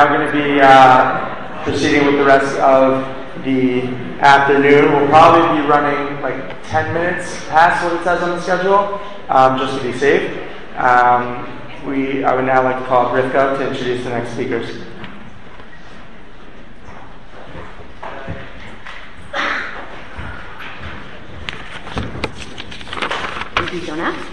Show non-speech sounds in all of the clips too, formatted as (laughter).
now going to be uh, proceeding with the rest of the afternoon. We'll probably be running like 10 minutes past what it says on the schedule, um, just to be safe. Um, we, I would now like to call up Rivka to introduce the next speakers. Thank you, Jonah.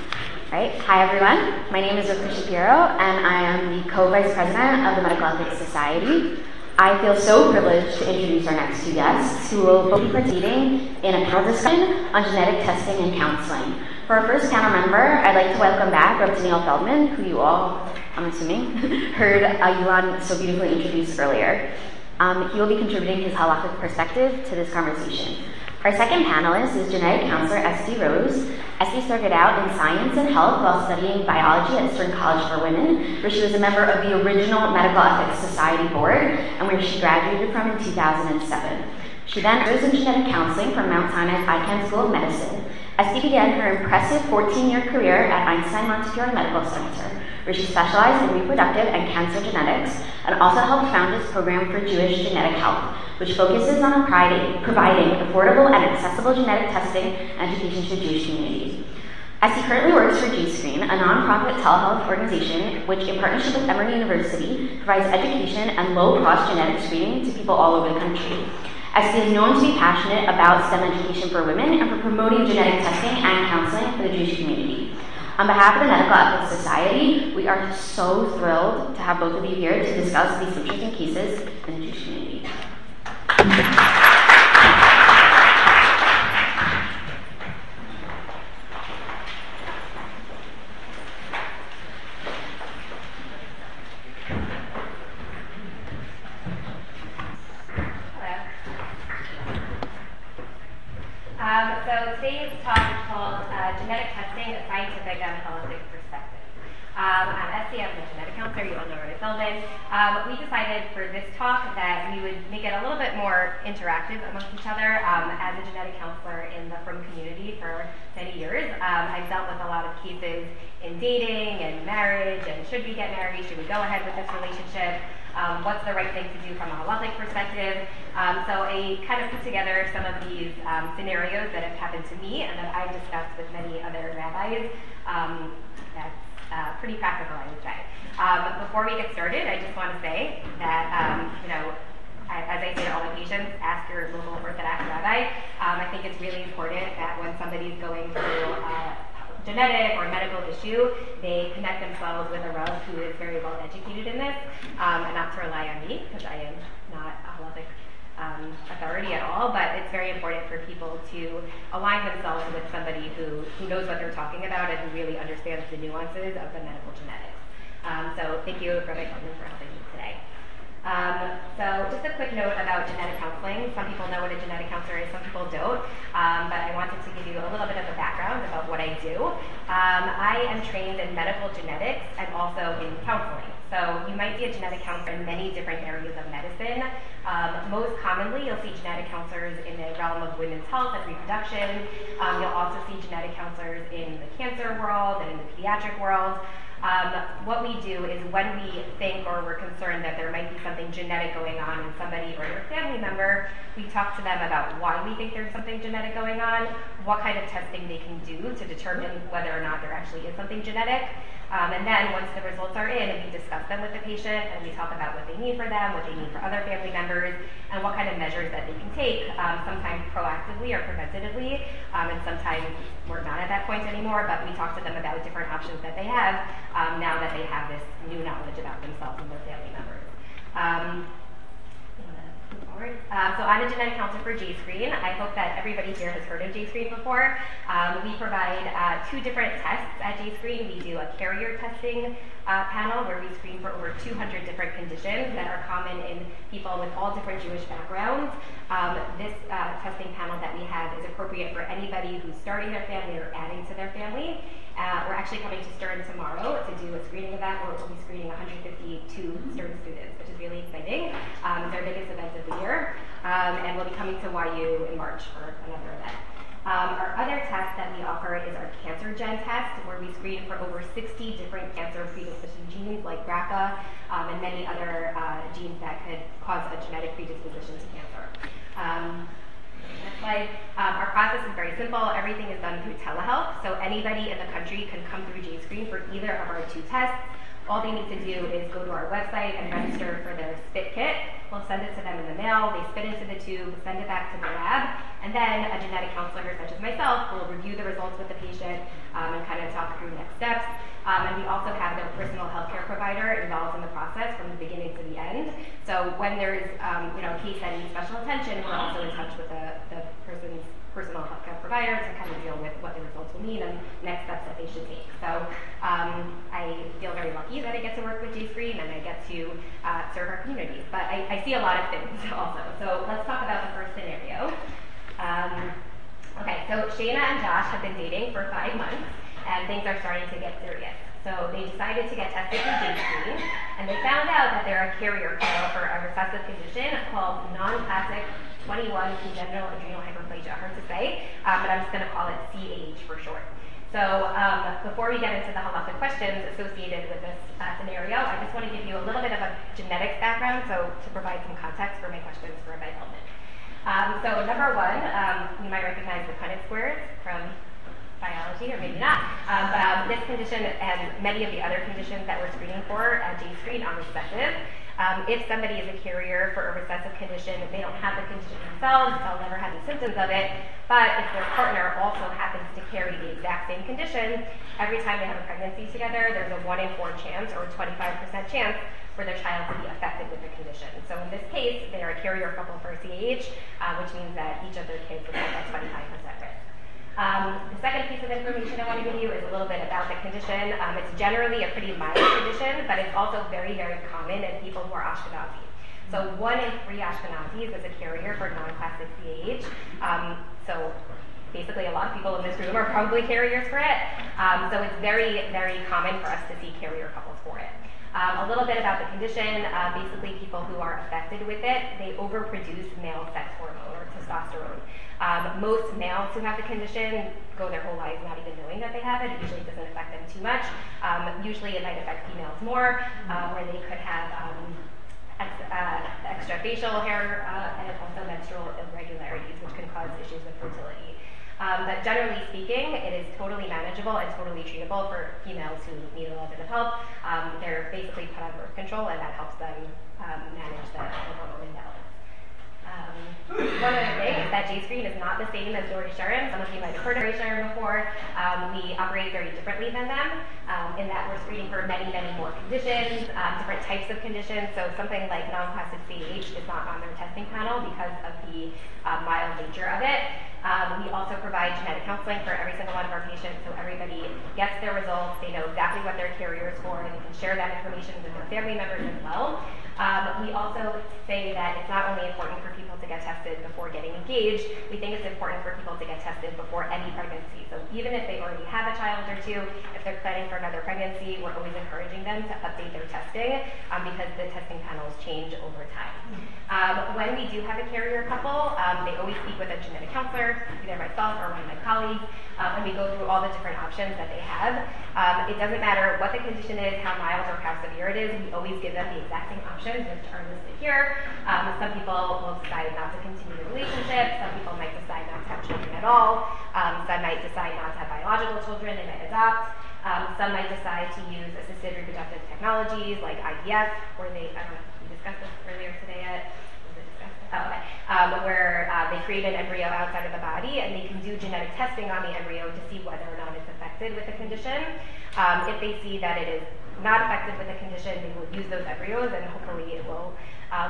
Right. Hi, everyone. My name is Rivka Shapiro, and I am the co-vice president of the Medical Ethics Society. I feel so privileged to introduce our next two guests, who will be participating in a panel discussion on genetic testing and counseling. For our first panel member, I'd like to welcome back Dr. Neil Feldman, who you all, I'm assuming, (laughs) heard Ayulan so beautifully introduce earlier. Um, he will be contributing his halakhic perspective to this conversation. Our second panelist is genetic counselor Esty Rose. Esty started out in science and health while studying biology at Stern College for Women, where she was a member of the original Medical Ethics Society board and where she graduated from in 2007. She then rose in genetic counseling from Mount Sinai's Icahn School of Medicine. Esty began her impressive 14-year career at Einstein Montefiore Medical Center, where she specialized in reproductive and cancer genetics and also helped found its program for Jewish genetic health, which focuses on providing affordable and accessible genetic testing and education to Jewish communities. Esty currently works for JScreen, a nonprofit telehealth organization which, in partnership with Emory University, provides education and low-cost genetic screening to people all over the country. Esty is known to be passionate about STEM education for women and for promoting genetic testing and counseling for the Jewish community. On behalf of the Medical Ethics Society, we are so thrilled to have both of you here to discuss these interesting cases in the Jewish community. Um, so today's talk is called uh, Genetic Testing, a Scientific and Holistic Perspective. Um, I'm I'm a genetic counselor, you all know Ray Feldman. Um, we decided for this talk that we would make it a little bit more interactive amongst each other. Um, as a genetic counselor in the Frum community for many years, um, I've dealt with a lot of cases in dating and marriage and should we get married, should we go ahead with this relationship, um, what's the right thing to do from a halachic perspective. Um, so I kind of put together some of these um, scenarios that have happened to me and that I've discussed with many other rabbis. Um, that's uh, pretty practical, I would say. Um, before we get started, I just want to say that, um, you know, as I say to all my patients, ask your local Orthodox rabbi. I think it's really important that when somebody's going through uh, genetic or medical issue, they connect themselves with a Rav who is very well educated in this, um, and not to rely on me, because I am not a halachic um, authority at all, but it's very important for people to align themselves with somebody who, who knows what they're talking about and who really understands the nuances of the medical genetics. Um, so thank you, Rabbi for helping me. Um, so just a quick note about genetic counseling. Some people know what a genetic counselor is, some people don't. Um, but I wanted to give you a little bit of a background about what I do. Um, I am trained in medical genetics and also in counseling. So you might see a genetic counselor in many different areas of medicine. Um, most commonly, you'll see genetic counselors in the realm of women's health and reproduction. Um, you'll also see genetic counselors in the cancer world and in the pediatric world. Um, what we do is when we think or we're concerned that there might be something genetic going on in somebody or their family member, we talk to them about why we think there's something genetic going on, what kind of testing they can do to determine whether or not there actually is something genetic. Um, and then once the results are in, we discuss them with the patient and we talk about what they need for them, what they need for other family members, and what kind of measures that they can take, um, sometimes proactively or preventatively, um, and sometimes we're not at that point anymore, but we talk to them about different options that they have um, now that they have this new knowledge about themselves and their family members. Um, um, so I'm a genetic counselor for JScreen. I hope that everybody here has heard of JScreen before. Um, we provide uh, two different tests at JScreen. We do a carrier testing uh, panel where we screen for over 200 different conditions that are common in people with all different Jewish backgrounds. Um, this uh, testing panel that we have is appropriate for anybody who's starting their family or adding to their family. Uh, we're actually coming to Stern tomorrow to do a screening event where we'll be screening 152 Stern students, which is really exciting. Um, it's our biggest event of the year, um, and we'll be coming to YU in March for another event. Um, our other test that we offer is our cancer gen test, where we screen for over 60 different cancer predisposition genes like BRCA um, and many other uh, genes that could cause a genetic predisposition to cancer. Um. Um, our process is very simple. Everything is done through telehealth, so anybody in the country can come through JScreen for either of our two tests. All they need to do is go to our website and register for their spit kit. We'll send it to them in the mail. They spit into the tube, send it back to the lab, and then a genetic counselor, such as myself, will review the results with the patient um, and kind of talk through the next steps. Um, and we also have their personal healthcare provider involved in the process from the beginning to the end. So when there's um, you know a case that needs special attention, we're also in touch with the, the person's personal healthcare provider to kind of deal with what the results will mean and next steps that they should take. So um, I feel very lucky that I get to work with JScreen and I get to uh, serve our community. But I, I, see a lot of things (laughs) also. So let's talk about the first scenario. Um, okay, so Shayna and Josh have been dating for five months and things are starting to get serious. So they decided to get tested for JScreen, and they found out that they're a carrier for a recessive condition called non-classic 21 congenital adrenal hyperplasia. Hard to say, um, but I'm just going to call it CAH for short. So um, before we get into the halachic questions associated with this uh, scenario, I just want to give you a little bit of a genetics background, so to provide some context for my questions for Rabbi Feldman. Um, so number one, um, you might recognize the Punnett squares from biology, or maybe not. Um, but um, this condition and many of the other conditions that we're screening for at JScreen are recessive. Um, if somebody is a carrier for a recessive condition, they don't have the condition themselves, they'll never have the symptoms of it. But if their partner also happens to carry the exact same condition, every time they have a pregnancy together, there's a 1 in 4 chance or a 25% chance for their child to be affected with the condition. So in this case, they are a carrier couple for CAH, uh, which means that each of their kids would have that 25% risk. Um, the second piece of information I want to give you is a little bit about the condition. Um, it's generally a pretty mild condition, but it's also very, very common in people who are Ashkenazi. So one in three Ashkenazis is a carrier for non-classic CAH. Um, so basically a lot of people in this room are probably carriers for it. Um, so it's very, very common for us to see carrier couples for it. Um, a little bit about the condition. Uh, basically, people who are affected with it, they overproduce male sex hormone or testosterone. Um, most males who have the condition go their whole lives not even knowing that they have it. It usually doesn't affect them too much. Um, usually it might affect females more, uh, where they could have um, ex, uh, extra facial hair uh, and also menstrual irregularities, which can cause issues with fertility. Um, but generally speaking, it is totally manageable and totally treatable for females who need a little bit of help. Um, they're basically put on birth control, and that helps them um, manage the hormonal imbalance. Um, one other thing is JScreen is not the same as Dor Yesharim. Some of you might have heard of Dor Yesharim before. Um, we operate very differently than them um, in that we're screening for many, many more conditions, um, different types of conditions. So something like non-classic CAH is not on their testing panel because of the uh, mild nature of it. Um, we also provide genetic counseling for every single one of our patients, so everybody gets their results. They know exactly what their carrier is for, and they can share that information with their family members as well. Um, we also say that it's not only important for people get tested before getting engaged, we think it's important for people to get tested before any pregnancy. So even if they already have a child or two, if they're planning for another pregnancy, we're always encouraging them to update their testing um, because the testing panels change over time. Um, when we do have a carrier couple, um, they always speak with a genetic counselor, either myself or one of my colleagues, um, and we go through all the different options that they have. Um, it doesn't matter what the condition is, how mild or how severe it is, we always give them the exact same options, which are listed here. Um, some people will decide not to continue the relationship, some people might decide not to have children at all, um, some might decide not to have biological children, they might adopt. Um, some might decide to use assisted reproductive technologies like IVF, where they, I don't know, if we discussed this earlier today yet. Oh, okay. Um, where uh, they create an embryo outside of the body and they can do genetic testing on the embryo to see whether or not it's affected with the condition. Um, if they see that it is not affected with the condition, they will use those embryos and hopefully it will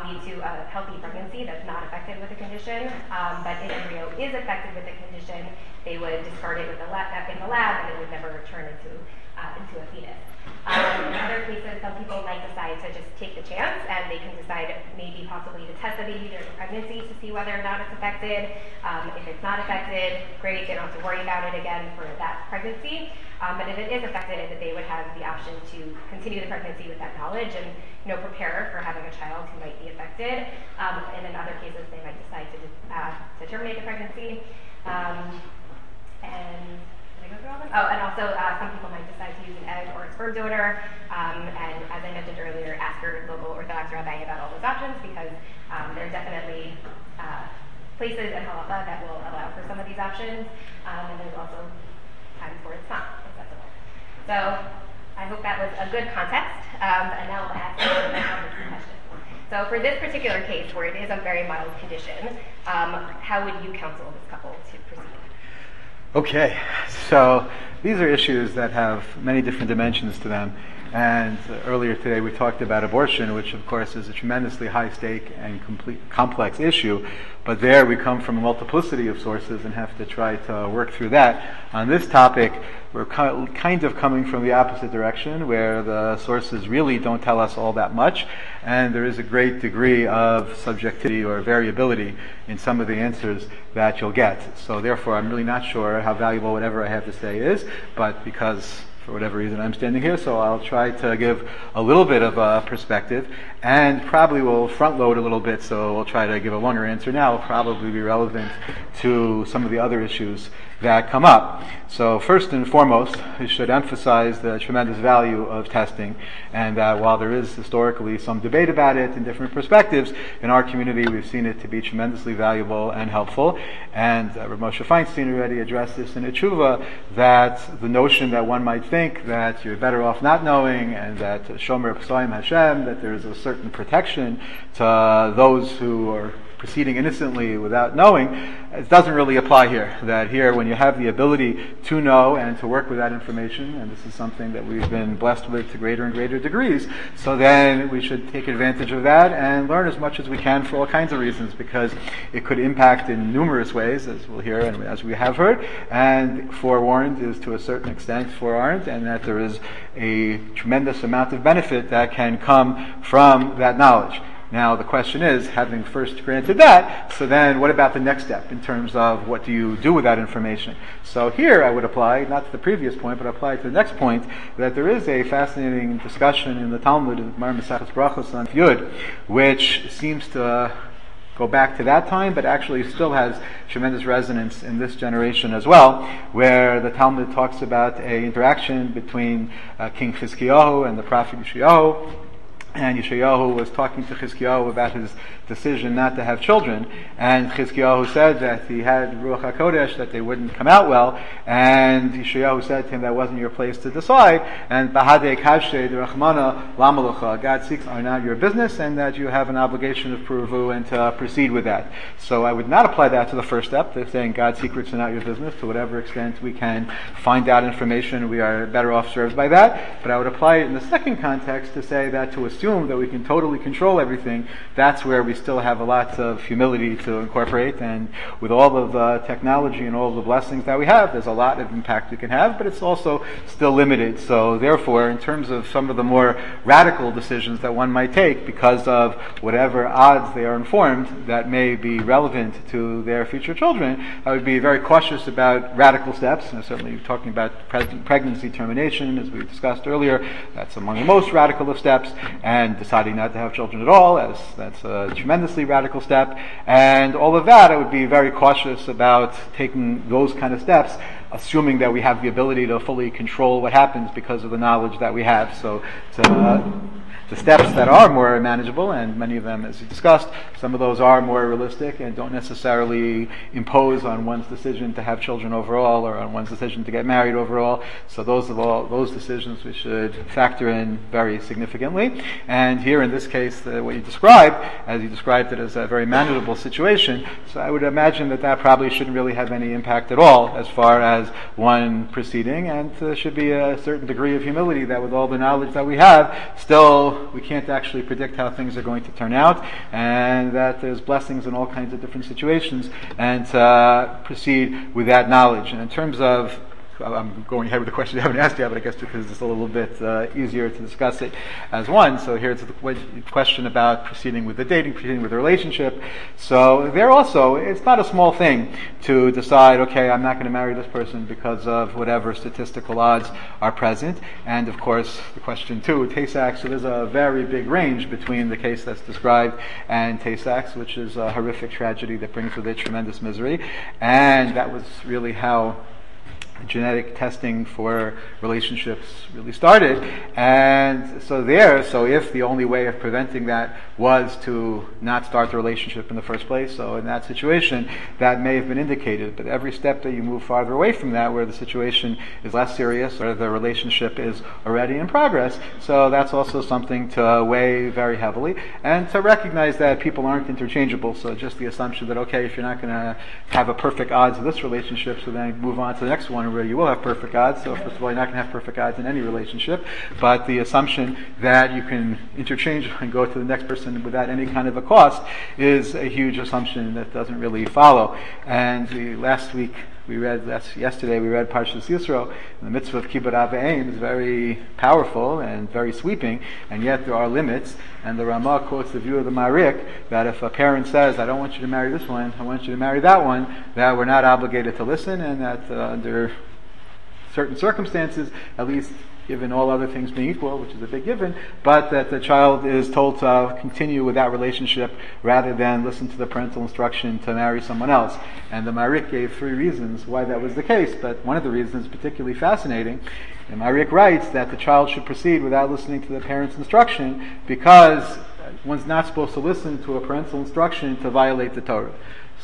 lead to a healthy pregnancy that's not affected with the condition. Um, but if embryo is affected with the condition, they would discard it with the lab, in the lab and it would never turn into, uh, into a fetus. Um, in other cases, some people might decide to just take the chance and they can decide maybe possibly to test the baby during the pregnancy to see whether or not it's affected. Um, if it's not affected, great, they don't have to worry about it again for that pregnancy. Um, but if it is affected, that they would have the option to continue the pregnancy with that knowledge and you know, prepare for having a child who might be affected. Um, and in other cases, they might decide to, uh, to terminate the pregnancy. Um, and Oh, and also uh, some people might decide to use an egg or a sperm donor. Um, and as I mentioned earlier, ask your local Orthodox rabbi about all those options because um, there are definitely uh, places in halacha that will allow for some of these options, um, and there's also times where it's not accessible. So I hope that was a good context, um, and now I'll ask some questions. So for this particular case, where it is a very mild condition, um, how would you counsel this couple to? Okay, so these are issues that have many different dimensions to them. And earlier today we talked about abortion, which of course is a tremendously high stake and complete, complex issue. But there we come from a multiplicity of sources and have to try to work through that. On this topic, we're kind of coming from the opposite direction, where the sources really don't tell us all that much, and there is a great degree of subjectivity or variability in some of the answers that you'll get. So therefore, I'm really not sure how valuable whatever I have to say is, but because for whatever reason I'm standing here, so I'll try to give a little bit of a perspective. And probably will front load a little bit, so we'll try to give a longer answer now, will probably be relevant to some of the other issues that come up. So first and foremost, we should emphasize the tremendous value of testing, and that while there is historically some debate about it in different perspectives, in our community we've seen it to be tremendously valuable and helpful. And uh, Moshe Feinstein already addressed this in a tshuva, that the notion that one might think that you're better off not knowing, and that Shomer Psoim Hashem, that there is a certain protection to those who are proceeding innocently without knowing, it doesn't really apply here. That here, when you have the ability to know and to work with that information, and this is something that we've been blessed with to greater and greater degrees, so then we should take advantage of that and learn as much as we can for all kinds of reasons, because it could impact in numerous ways, as we'll hear and as we have heard, and forewarned is to a certain extent forearmed, and that there is a tremendous amount of benefit that can come from that knowledge. Now, the question is, having first granted that, so then what about the next step in terms of what do you do with that information? So here I would apply, not to the previous point, but apply to the next point, that there is a fascinating discussion in the Talmud of Mar Masachas Brachos on Yud, which seems to go back to that time, but actually still has tremendous resonance in this generation as well, where the Talmud talks about a interaction between uh, King Chizkiyahu and the prophet Yeshayahu, and Yeshayahu was talking to Chizkiyahu about his decision not to have children, and Chizkiyahu said that he had Ruach HaKodesh, that they wouldn't come out well, and Yeshayahu said to him that wasn't your place to decide, and Bahade Kavshe Rachmana Lamalucha, God seeks are not your business, and that you have an obligation of pru u'rvu and to proceed with that. So I would not apply that to the first step, of saying God's secrets are not your business, to whatever extent we can find out information, we are better off served by that, but I would apply it in the second context to say that to assume assume that we can totally control everything, that's where we still have a lot of humility to incorporate. And with all of the technology and all of the blessings that we have, there's a lot of impact we can have, but it's also still limited. So therefore, in terms of some of the more radical decisions that one might take because of whatever odds they are informed that may be relevant to their future children, I would be very cautious about radical steps. And certainly talking about pregnancy termination, as we discussed earlier, that's among the most radical of steps. And and deciding not to have children at all, as that's a tremendously radical step. And all of that, I would be very cautious about taking those kind of steps, assuming that we have the ability to fully control what happens because of the knowledge that we have. So to, uh, the steps that are more manageable, and many of them, as you discussed, some of those are more realistic and don't necessarily impose on one's decision to have children overall or on one's decision to get married overall. So those are all those decisions we should factor in very significantly. And here in this case, the, what you described, as you described it as a very manageable situation, so I would imagine that that probably shouldn't really have any impact at all as far as one proceeding, and there should be a certain degree of humility that with all the knowledge that we have, still we can't actually predict how things are going to turn out, and that there's blessings in all kinds of different situations, and uh, proceed with that knowledge. And in terms of I'm going ahead with the question I haven't asked yet, but I guess because it's a little bit uh, easier to discuss it as one. So here's the question about proceeding with the dating, proceeding with the relationship. So there also, it's not a small thing to decide, okay, I'm not going to marry this person because of whatever statistical odds are present. And of course, the question too, Tay-Sachs, so there's a very big range between the case that's described and Tay-Sachs, which is a horrific tragedy that brings with it tremendous misery. And that was really how genetic testing for relationships really started. And so there, so if the only way of preventing that was to not start the relationship in the first place, so in that situation, that may have been indicated. But every step that you move farther away from that, where the situation is less serious or the relationship is already in progress, so that's also something to weigh very heavily and to recognize that people aren't interchangeable. So just the assumption that, okay, if you're not going to have a perfect odds of this relationship, so then move on to the next one where you will have perfect odds. So first of all, you're not going to have perfect odds in any relationship. But the assumption that you can interchange (laughs) and go to the next person without any kind of a cost is a huge assumption that doesn't really follow. And last week we read last, yesterday we read Parshas Yisro. The mitzvah of kibbud av is very powerful and very sweeping, and yet there are limits. And the Ramah quotes the view of the Maharik that if a parent says, "I don't want you to marry this one, I want you to marry that one," that we're not obligated to listen, and that uh, under certain circumstances, at least given all other things being equal, which is a big given, but that the child is told to continue with that relationship rather than listen to the parental instruction to marry someone else. And the Maharik gave three reasons why that was the case, but one of the reasons is particularly fascinating. And Maharik writes that the child should proceed without listening to the parent's instruction because one's not supposed to listen to a parental instruction to violate the Torah.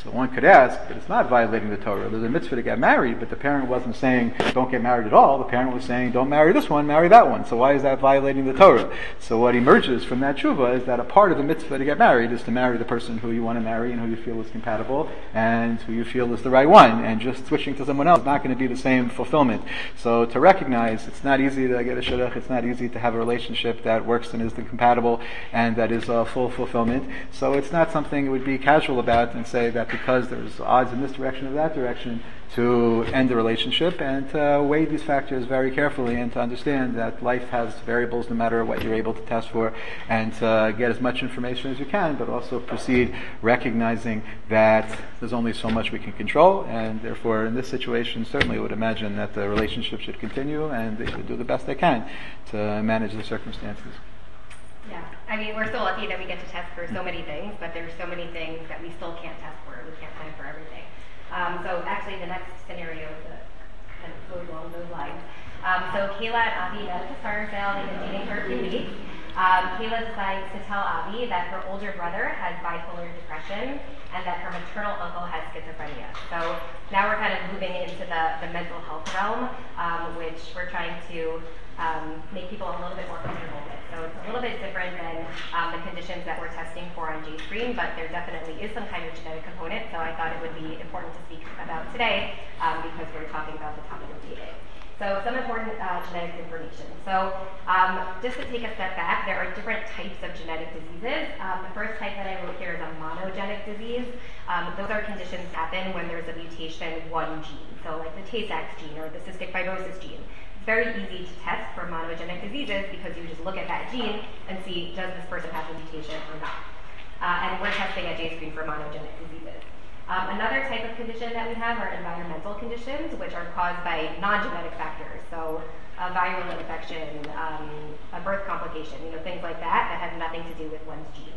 So one could ask, but it's not violating the Torah. There's a mitzvah to get married, but the parent wasn't saying don't get married at all. The parent was saying don't marry this one, marry that one. So why is that violating the Torah? So what emerges from that tshuva is that a part of the mitzvah to get married is to marry the person who you want to marry and who you feel is compatible and who you feel is the right one. And just switching to someone else is not going to be the same fulfillment. So to recognize it's not easy to get a shidduch, it's not easy to have a relationship that works and is compatible and that is a full fulfillment. So it's not something you would be casual about and say that because there's odds in this direction or that direction to end the relationship and to weigh these factors very carefully and to understand that life has variables no matter what you're able to test for and to get as much information as you can, but also proceed recognizing that there's only so much we can control and therefore in this situation certainly would imagine that the relationship should continue and they should do the best they can to manage the circumstances. Yeah, I mean, we're so lucky that we get to test for so many things, but there's so many things that we still can't test for. We can't plan for everything. Um, so actually, the next scenario is a, kind of goes along those lines. Um, so Kayla and Avi at the starter sale. They've been dating for a few weeks. Um, Kayla decides to tell Avi that her older brother has bipolar depression and that her maternal uncle has schizophrenia. So now we're kind of moving into the, the mental health realm, um, which we're trying to um, make people a little bit more comfortable with. So it's a little bit different than um, the conditions that we're testing for on JScreen, but there definitely is some kind of genetic component. So I thought it would be important to speak about today um, because we're talking about the topic of DNA. So some important uh, genetic information. So um, just to take a step back, there are different types of genetic diseases. Um, the first type that I wrote here is a monogenic disease. Um, those are conditions that happen when there's a mutation in one gene. So like the Tay-Sachs gene or the cystic fibrosis gene very easy to test for monogenic diseases because you just look at that gene and see does this person have the mutation or not. Uh, and we're testing at JScreen for monogenic diseases. Um, another type of condition that we have are environmental conditions, which are caused by non-genetic factors. So a viral infection, um, a birth complication, you know, things like that that have nothing to do with one's genes.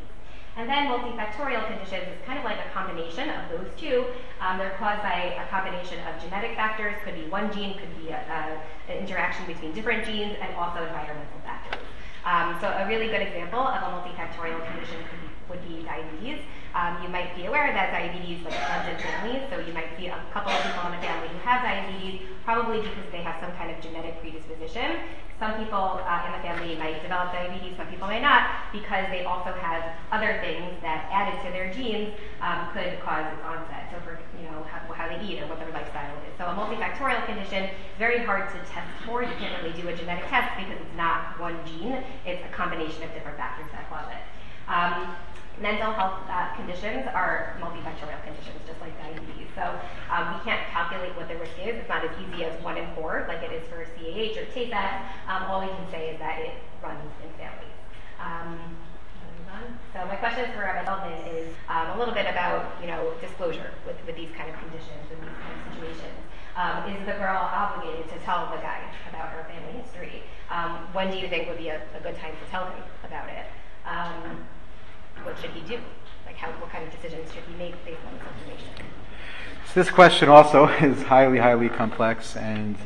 And then multifactorial conditions is kind of like a combination of those two. Um, they're caused by a combination of genetic factors, could be one gene, could be an interaction between different genes, and also environmental factors. Um, so a really good example of a multifactorial condition be, would be diabetes. Um, you might be aware that diabetes like runs in families, so you might see a couple of people in a family who have diabetes, probably because they have some kind of genetic predisposition. Some people uh, in the family might develop diabetes, some people may not, because they also have other things that added to their genes um, could cause its onset. So for you know how, how, they eat or what their lifestyle is. So a multifactorial condition, very hard to test for. You can't really do a genetic test because it's not one gene. It's a combination of different factors that cause it. Um, mental health uh, conditions are multifactorial conditions, just like diabetes. So um, we can't calculate what the risk is. It's not as easy as one in four, like it is for CAH or Tay-Sachs. Um, all we can say is that it runs in families. Um, so my question for Rabbi Feldman is um, a little bit about, you know, disclosure with, with these kind of conditions and these kind of situations. Um, is the girl obligated to tell the guy about her family history? Um, when do you think would be a, a, good time to tell him about it? What should he do? Like, how, what kind of decisions should be made based on this information? So this question also (laughs) is highly, highly complex and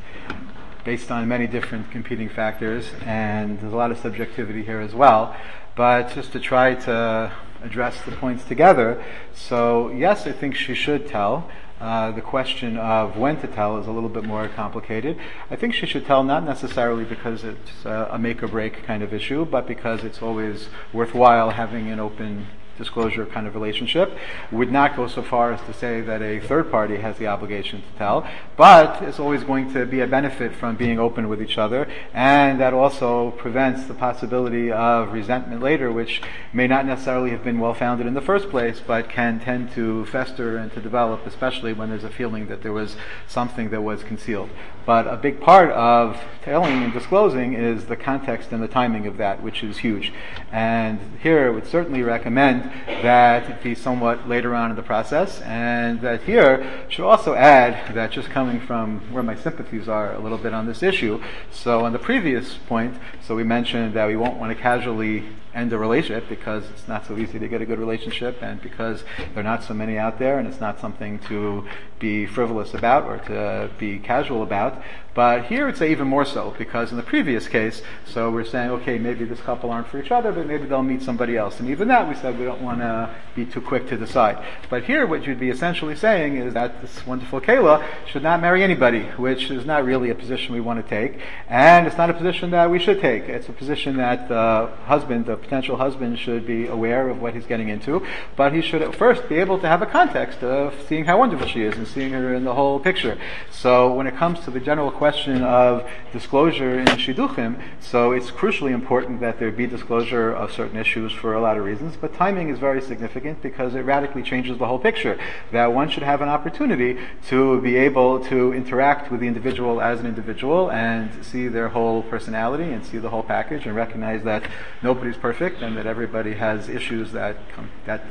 based on many different competing factors, and there's a lot of subjectivity here as well. But just to try to address the points together, so yes, I think she should tell. Uh, the question of when to tell is a little bit more complicated. I think she should tell not necessarily because it's a make or break kind of issue, but because it's always worthwhile having an open disclosure kind of relationship. Would not go so far as to say that a third party has the obligation to tell, but it's always going to be a benefit from being open with each other, and that also prevents the possibility of resentment later, which may not necessarily have been well founded in the first place, but can tend to fester and to develop, especially when there's a feeling that there was something that was concealed. But a big part of telling and disclosing is the context and the timing of that, which is huge. And here I would certainly recommend that be somewhat later on in the process, and that here should also add that just coming from where my sympathies are a little bit on this issue. So on the previous point, so we mentioned that we won't want to casually end a relationship because it's not so easy to get a good relationship and because there are not so many out there and it's not something to be frivolous about or to be casual about. But here it's even more so because in the previous case, so we're saying, okay, maybe this couple aren't for each other, but maybe they'll meet somebody else. And even that we said we don't want to be too quick to decide. But here what you'd be essentially saying is that this wonderful Kayla should not marry anybody, which is not really a position we want to take. And it's not a position that we should take. It's a position that the husband, the potential husband should be aware of what he's getting into, but he should at first be able to have a context of seeing how wonderful she is and seeing her in the whole picture. So when it comes to the general question of disclosure in shidduchim, so it's crucially important that there be disclosure of certain issues for a lot of reasons, but timing is very significant because it radically changes the whole picture. That one should have an opportunity to be able to interact with the individual as an individual and see their whole personality and see the whole package and recognize that nobody's perfect and that everybody has issues that com- that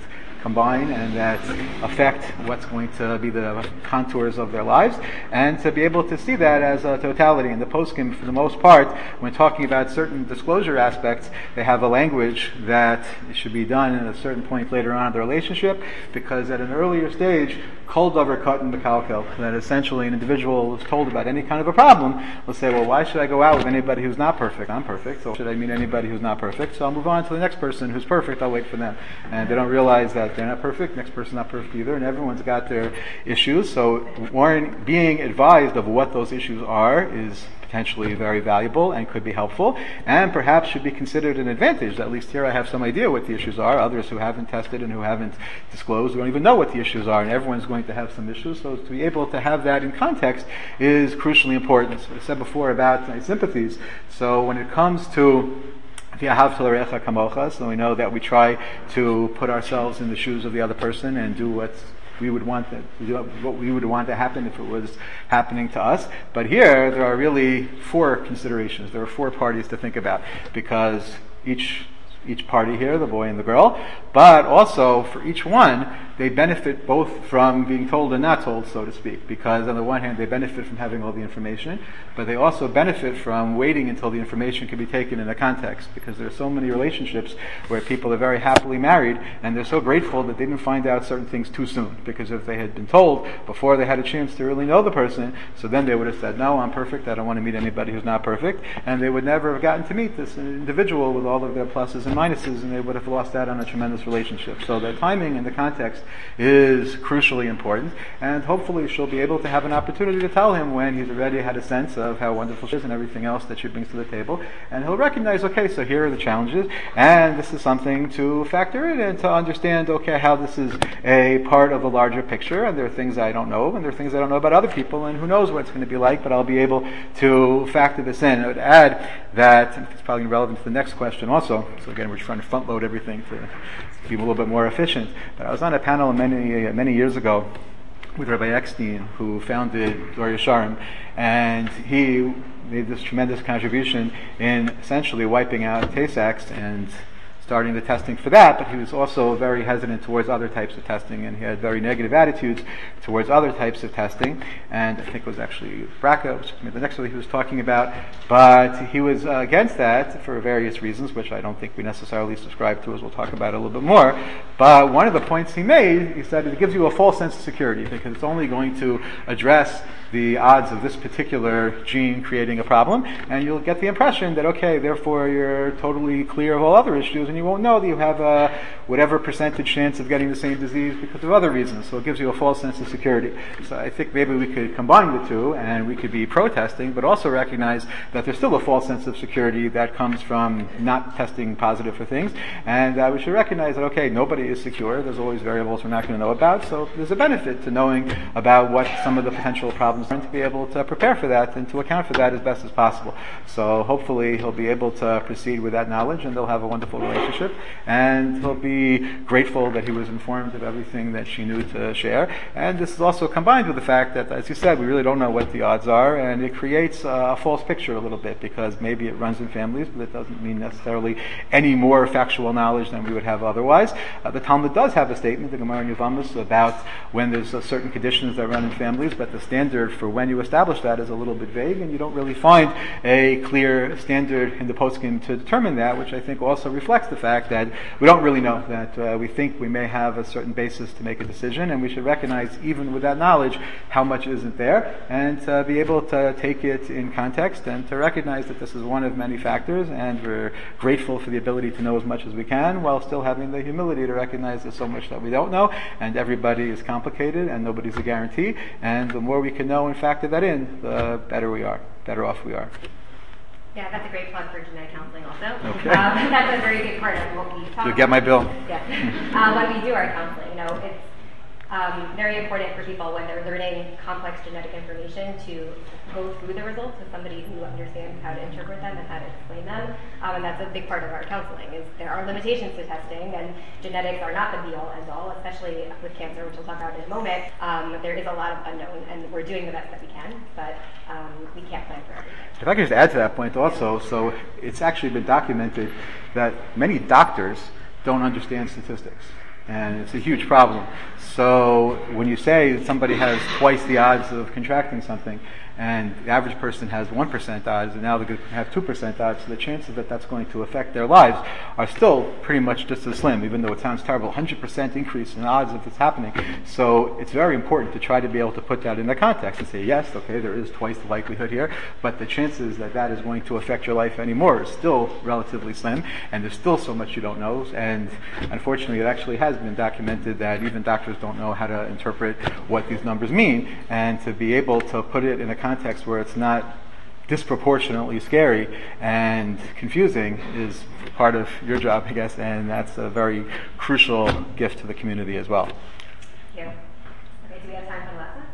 combine and that affect what's going to be the contours of their lives, and to be able to see that as a totality. And the poskim, for the most part, when talking about certain disclosure aspects, they have a language that should be done at a certain point later on in the relationship, because at an earlier stage, kol davar cut in the mekalkel, that essentially an individual is told about any kind of a problem, will say, well, why should I go out with anybody who's not perfect? I'm perfect, so should I meet anybody who's not perfect? So I'll move on to the next person who's perfect, I'll wait for them. And they don't realize that they're not perfect, next person's not perfect either, and everyone's got their issues. So warn, being advised of what those issues are is potentially very valuable and could be helpful, and perhaps should be considered an advantage. At least here I have some idea what the issues are. Others who haven't tested and who haven't disclosed don't even know what the issues are, and everyone's going to have some issues. So to be able to have that in context is crucially important. So I said before about my sympathies. So when it comes to so we know that we try to put ourselves in the shoes of the other person and do we would want what we would want to happen if it was happening to us. But here, there are really four considerations. There are four parties to think about because each each party here, the boy and the girl, but also for each one, they benefit both from being told and not told, so to speak, because on the one hand, they benefit from having all the information, but they also benefit from waiting until the information can be taken in a context, because there are so many relationships where people are very happily married, and they're so grateful that they didn't find out certain things too soon, because if they had been told before they had a chance to really know the person, so then they would have said, no, I'm perfect, I don't want to meet anybody who's not perfect, and they would never have gotten to meet this individual with all of their pluses and minuses, and they would have lost out on a tremendous relationship. So the timing and the context is crucially important, and hopefully she'll be able to have an opportunity to tell him when he's already had a sense of how wonderful she is and everything else that she brings to the table, and he'll recognize, okay, so here are the challenges, and this is something to factor in and to understand, okay, how this is a part of a larger picture, and there are things I don't know, and there are things I don't know about other people, and who knows what it's going to be like, but I'll be able to factor this in. I would add that, it's probably relevant to the next question also, so again, we're trying to front load everything to be a little bit more efficient. But I was on a panel many many years ago with Rabbi Eckstein, who founded Dor Yesharim, and he made this tremendous contribution in essentially wiping out Tay-Sachs and starting the testing for that, but he was also very hesitant towards other types of testing, and he had very negative attitudes towards other types of testing. And I think it was actually BRCA, which the next one he was talking about, but he was uh, against that for various reasons, which I don't think we necessarily subscribe to, as we'll talk about a little bit more. But one of the points he made, he said it gives you a false sense of security because it's only going to address the odds of this particular gene creating a problem, and you'll get the impression that, okay, therefore you're totally clear of all other issues, and you won't know that you have a whatever percentage chance of getting the same disease because of other reasons. So it gives you a false sense of security. So I think maybe we could combine the two, and we could be protesting, but also recognize that there's still a false sense of security that comes from not testing positive for things, and uh, we should recognize that, okay, nobody is secure. There's always variables we're not going to know about, so there's a benefit to knowing about what some of the potential problems are and to be able to prepare for that and to account for that as best as possible. So hopefully he'll be able to proceed with that knowledge and they'll have a wonderful relationship. And he'll be grateful that he was informed of everything that she knew to share. And this is also combined with the fact that, as you said, we really don't know what the odds are, and it creates a false picture a little bit because maybe it runs in families, but it doesn't mean necessarily any more factual knowledge than we would have otherwise. Uh, the Talmud does have a statement, the Gemara in Yevamos, about when there's uh, certain conditions that run in families, but the standard for when you establish that is a little bit vague, and you don't really find a clear standard in the poskim to determine that, which I think also reflects the fact that we don't really know, that uh, we think we may have a certain basis to make a decision, and we should recognize, even with that knowledge, how much isn't there, and uh, be able to take it in context and to recognize that this is one of many factors, and we're grateful for the ability to know as much as we can, while still having the humility to recognize there's so much that we don't know, and everybody is complicated, and nobody's a guarantee, and the more we can know and factor that in, the better we are, better off we are. Yeah, that's a great plug for genetic counseling also. Okay. Um, (laughs) that's a very big part of what we talk You'll get my bill. Yeah. (laughs) uh, when we do our counseling, you know, it's very important for people when they're learning complex genetic information to go through the results with somebody who understands how to interpret them and how to explain them. Um, and that's a big part of our counseling is there are limitations to testing and genetics are not the be all end all, especially with cancer, which we'll talk about in a moment. Um, there is a lot of unknown and we're doing the best that we can, but um, we can't plan for everything. If I could just add to that point also, so it's actually been documented that many doctors don't understand statistics. And it's a huge problem. So when you say that somebody has twice the odds of contracting something, and the average person has 1% odds, and now they're going to have 2% odds, so the chances that that's going to affect their lives are still pretty much just as slim, even though it sounds terrible. 100% increase in odds of this happening. So it's very important to try to be able to put that in the context and say, yes, okay, there is twice the likelihood here, but the chances that that is going to affect your life anymore is still relatively slim, and there's still so much you don't know, and unfortunately it actually has been documented that even doctors don't know how to interpret what these numbers mean, and to be able to put it in a context where it's not disproportionately scary and confusing is part of your job, I guess, and that's a very crucial gift to the community as well. Thank you. We have time for the last one?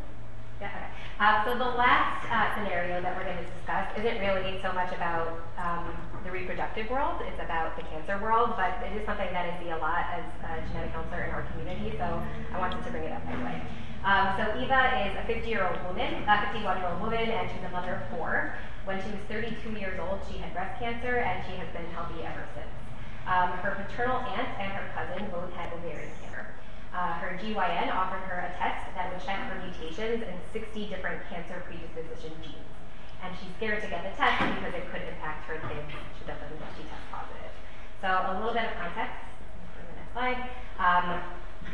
Yeah, okay. Uh, so the last uh, scenario that we're going to discuss isn't really so much about um, the reproductive world, it's about the cancer world, but it is something that I see a lot as a genetic counselor in our community, so I wanted to bring it up anyway. Um, so Eva is a 50-year-old woman, a 51-year-old woman, and she's a mother of four. When she was 32 years old, she had breast cancer, and she has been healthy ever since. Um, her paternal aunt and her cousin both had ovarian cancer. Uh, her GYN offered her a test that would check for mutations in 60 different cancer predisposition genes. And she's scared to get the test because it could impact her kids she doesn't she tests positive. So a little bit of context. the next slide. Um,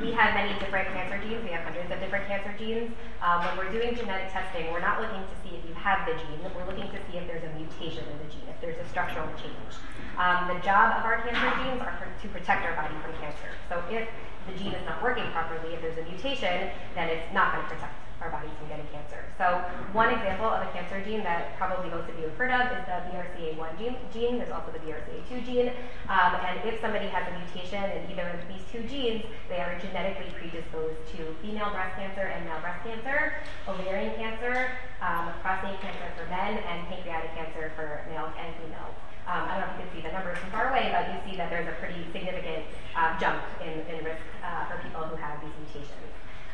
we have many different cancer genes. We have hundreds of different cancer genes. Um, when we're doing genetic testing, we're not looking to see if you have the gene. We're looking to see if there's a mutation in the gene, if there's a structural change. Um, the job of our cancer genes are for, to protect our body from cancer. So if the gene is not working properly, if there's a mutation, then it's not going to protect our bodies from getting cancer. So one example of a cancer gene that probably most of you have heard of is the BRCA1 gene. gene. There's also the BRCA2 gene. Um, and if somebody has a mutation in either of these two genes, they are genetically predisposed to female breast cancer and male breast cancer, ovarian cancer, um, prostate cancer for men, and pancreatic cancer for males and females. Um, I don't know if you can see the numbers from far away, but you see that there's a pretty significant uh, jump in, in risk uh, for people who have these mutations.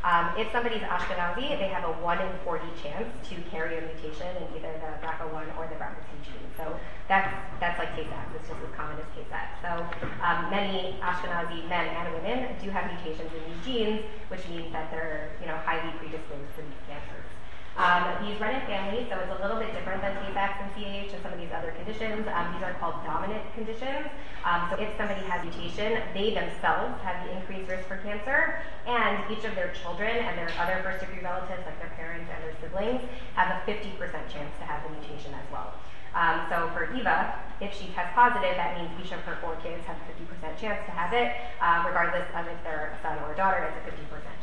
Um, if somebody's Ashkenazi, they have a 1 in 40 chance to carry a mutation in either the BRCA1 or the BRCA2 gene. So that's, that's like Tay-Sachs. It's just as common as Tay-Sachs. So um, many Ashkenazi men and women do have mutations in these genes, which means that they're you know, highly predisposed to these cancers. Um, these run in families, so it's a little bit different than Tay-Sachs and CAH and some of these other conditions. Um, these are called dominant conditions. Um, so if somebody has mutation, they themselves have the increased risk for cancer, and each of their children and their other first degree relatives, like their parents and their siblings, have a 50% chance to have the mutation as well. Um, so for Eva, if she tests positive, that means each of her four kids have a 50% chance to have it, uh, regardless of if they're a son or a daughter, it's a 50% chance.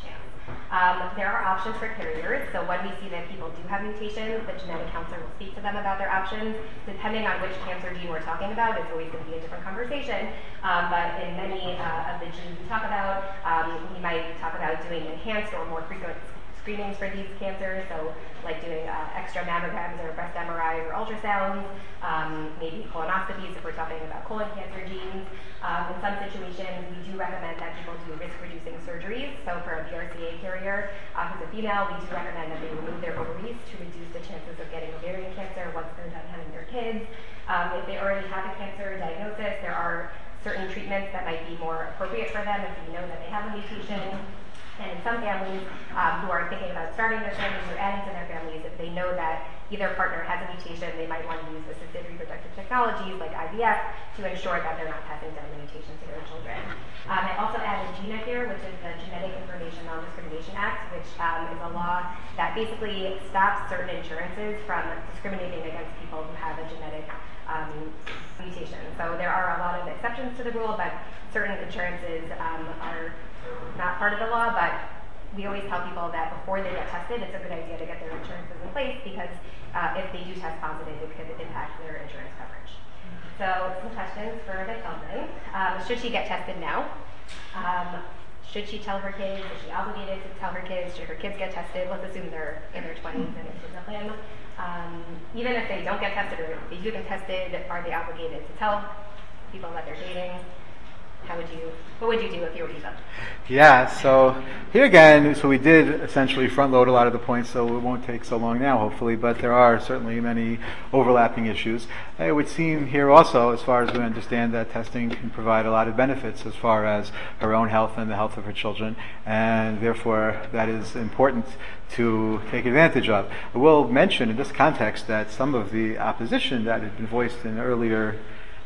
Um, there are options for carriers, so when we see that people do have mutations, the genetic counselor will speak to them about their options. Depending on which cancer gene we're talking about, it's always going to be a different conversation. Um, but in many uh, of the genes we talk about, um, we might talk about doing enhanced or more frequent screenings for these cancers, so like doing uh, extra mammograms or breast MRIs or ultrasounds, um, maybe colonoscopies if we're talking about colon cancer genes. Um, in some situations, we do recommend that people do risk-reducing surgeries. So for a BRCA carrier uh, who's a female, we do recommend that they remove their ovaries to reduce the chances of getting ovarian cancer once they're done having their kids. Um, if they already have a cancer diagnosis, there are certain treatments that might be more appropriate for them if we know that they have a mutation. And in some families um, who are thinking about starting their families or adding to their families, if they know that either partner has a mutation, they might want to use assisted reproductive technologies like IVF to ensure that they're not passing down the mutation to their children. Um, I also added GINA here, which is the Genetic Information Non-Discrimination Act, which um, is a law that basically stops certain insurances from discriminating against people who have a genetic um, mutation. So there are a lot of exceptions to the rule, but certain insurances um, are not part of the law, but we always tell people that before they get tested, it's a good idea to get their insurances in place because uh, if they do test positive, it could impact their insurance coverage. So some questions for Ms. Feldman. Um, should she get tested now? Um, should she tell her kids? Is she obligated to tell her kids? Should her kids get tested? Let's assume they're in their 20s and it's a plan. Um, even if they don't get tested or if they do get tested, are they obligated to tell people that they're dating? How would you, what would you do if you were Eva? Yeah, so here again, so we did essentially front load a lot of the points, so it won't take so long now, hopefully, but there are certainly many overlapping issues. It would seem here also, as far as we understand, that testing can provide a lot of benefits as far as her own health and the health of her children, and therefore that is important to take advantage of. I will mention in this context that some of the opposition that had been voiced in earlier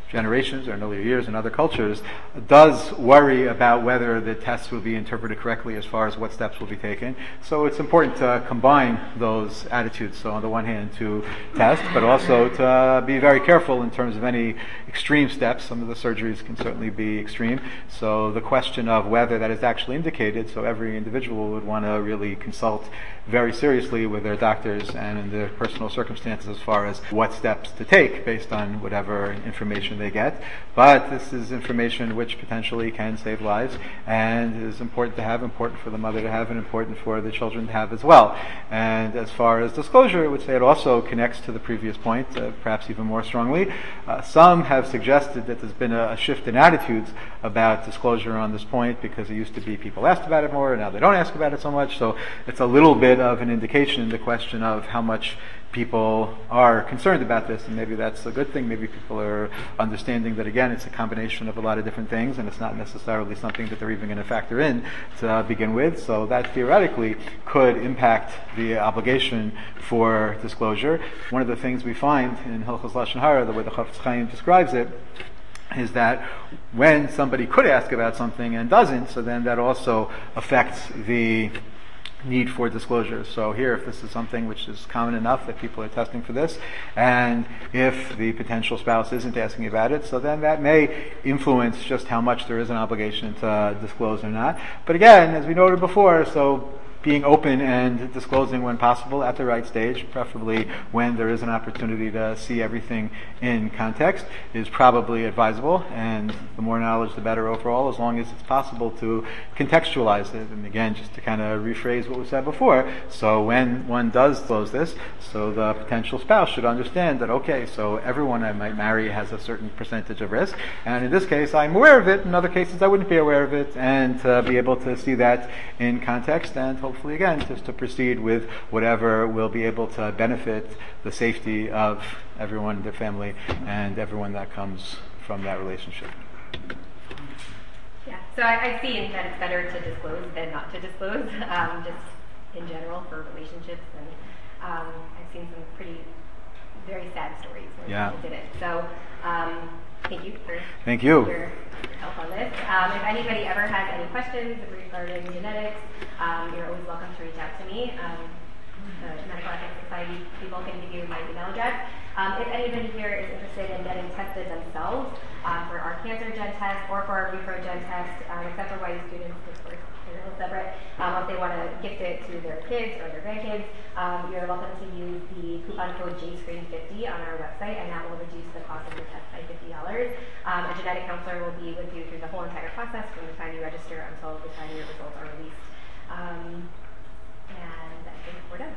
generations or in earlier years in other cultures does worry about whether the tests will be interpreted correctly as far as what steps will be taken. So it's important to combine those attitudes. So on the one hand to test, but also to be very careful in terms of any extreme steps. Some of the surgeries can certainly be extreme. So the question of whether that is actually indicated, so every individual would want to really consult very seriously with their doctors and in their personal circumstances as far as what steps to take based on whatever information they get. But this is information which potentially can save lives and is important to have, important for the mother to have, and important for the children to have as well. And as far as disclosure, I would say it also connects to the previous point, uh, perhaps even more strongly. Uh, some have suggested that there's been a, a shift in attitudes about disclosure on this point because it used to be people asked about it more, and now they don't ask about it so much. So it's a little bit of an indication in the question of how much people are concerned about this, and maybe that's a good thing. Maybe people are understanding that again, it's a combination of a lot of different things, and it's not necessarily something that they're even going to factor in to begin with. So that theoretically could impact the obligation for disclosure. One of the things we find in Hilchos Lashon Hara, the way the Chafetz Chaim describes it, is that when somebody could ask about something and doesn't, so then that also affects the need for disclosure. So here, if this is something which is common enough that people are testing for this, and if the potential spouse isn't asking about it, so then that may influence just how much there is an obligation to disclose or not. But again, as we noted before, so being open and disclosing when possible at the right stage, preferably when there is an opportunity to see everything in context, is probably advisable. And the more knowledge, the better overall, as long as it's possible to contextualize it. And again, just to kind of rephrase what was said before. So when one does close this, so the potential spouse should understand that, okay, so everyone I might marry has a certain percentage of risk. And in this case, I'm aware of it. In other cases, I wouldn't be aware of it. And to be able to see that in context and hopefully again just to proceed with whatever will be able to benefit the safety of everyone, their family, and everyone that comes from that relationship. Yeah, so I, I've seen that it's better to disclose than not to disclose, (laughs) um, just in general for relationships. And um, I've seen some pretty, very sad stories where Yeah. people did it. So um, thank you for Thank you. your help on this. Um, if anybody ever has any questions regarding genetics, um, you're always welcome to reach out to me. Um, the Medical Ethics Society people can give you my email address. Um, if anybody here is interested in getting tested themselves uh, for our CancerGEN test or for our ReproGEN test, um, except for white students, of course, a little separate. Um, if they want to gift it to their kids or their grandkids, um, you're welcome to use the coupon code JScreen50 on our website, and that will reduce the cost of your test by $50. Um, a genetic counselor will be with you through the whole entire process from the time you register until the time your results are released. Um, and I think we're done.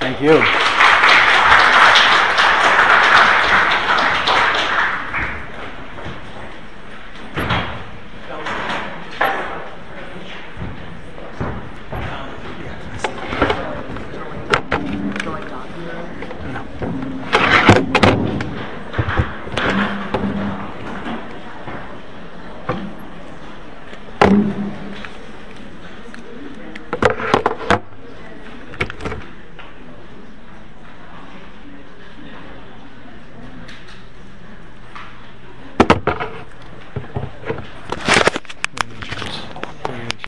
Thank you.